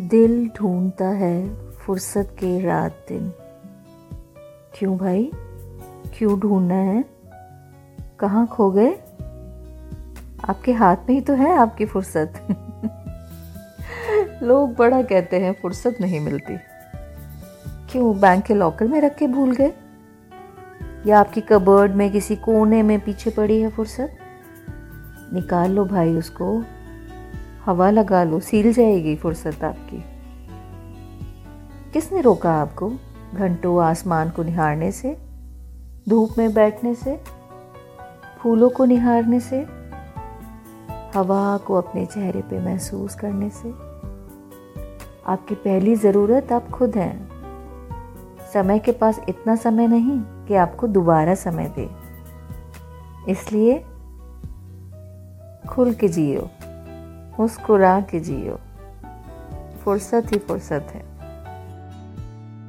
दिल ढूंढता है फुर्सत के रात दिन। क्यों भाई? क्यों ढूंढना है? कहाँ खो गए? आपके हाथ में ही तो है आपकी फुर्सत। लोग बड़ा कहते हैं, फुर्सत नहीं मिलती। क्यों बैंक के लॉकर में रख के भूल गए? या आपकी कबर्ड में किसी कोने में पीछे पड़ी है फुर्सत? निकाल लो भाई उसको। हवा लगा लो, सील जाएगी फुर्सत आपकी। किसने रोका आपको घंटों आसमान को निहारने से, धूप में बैठने से, फूलों को निहारने से, हवा को अपने चेहरे पे महसूस करने से? आपकी पहली ज़रूरत आप खुद हैं। समय के पास इतना समय नहीं कि आपको दोबारा समय दे। इसलिए खुल के जियो। मुस्कुरा के जियो। फुर्सत ही फुर्सत है।